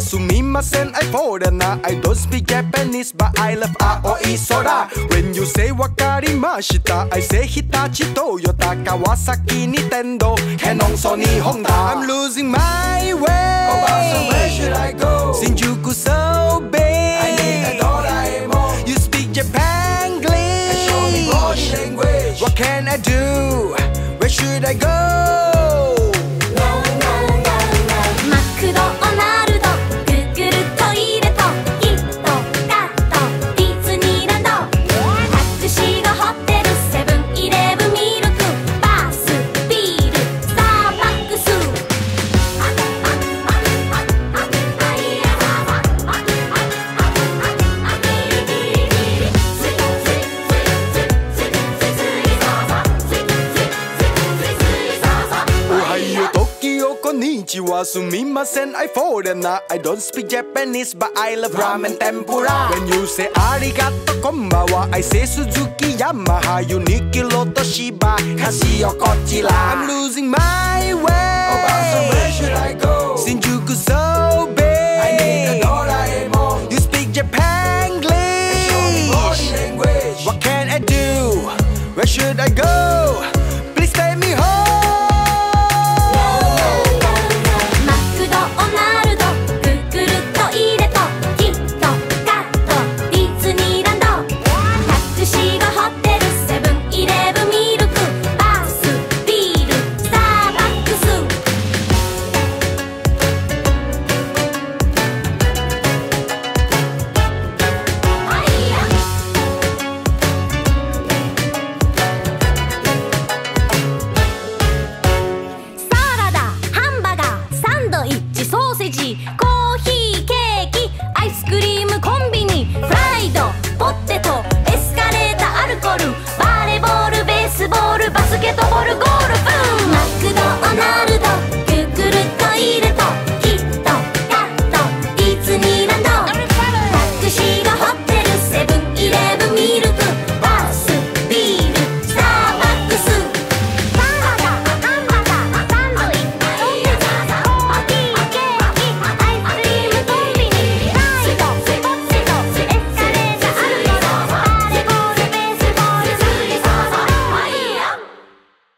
Sumimasen I foreigner I don't speak Japanese but I love Aoi Sora When you say wakarimashita I say Hitachi Toyota Kawasaki Nintendo Canon Sony Honda I'm losing my way Oh, so where should I go? Shinjuku so big I need a Doraemon. You speak Japanglish Show me body language. What can I do? Where should I go? Konnichiwa, sumimasen, I I don't speak Japanese, but I love ramen tempura. When you say arigato konbawa I say Suzuki, Yamaha, Uniqlo, Toshiba Casio, Godzilla I'm losing my way. Obasan, where should I go? Shinjuku, so I need a Doraemon. You speak Japanese. What can I do? Where should I go?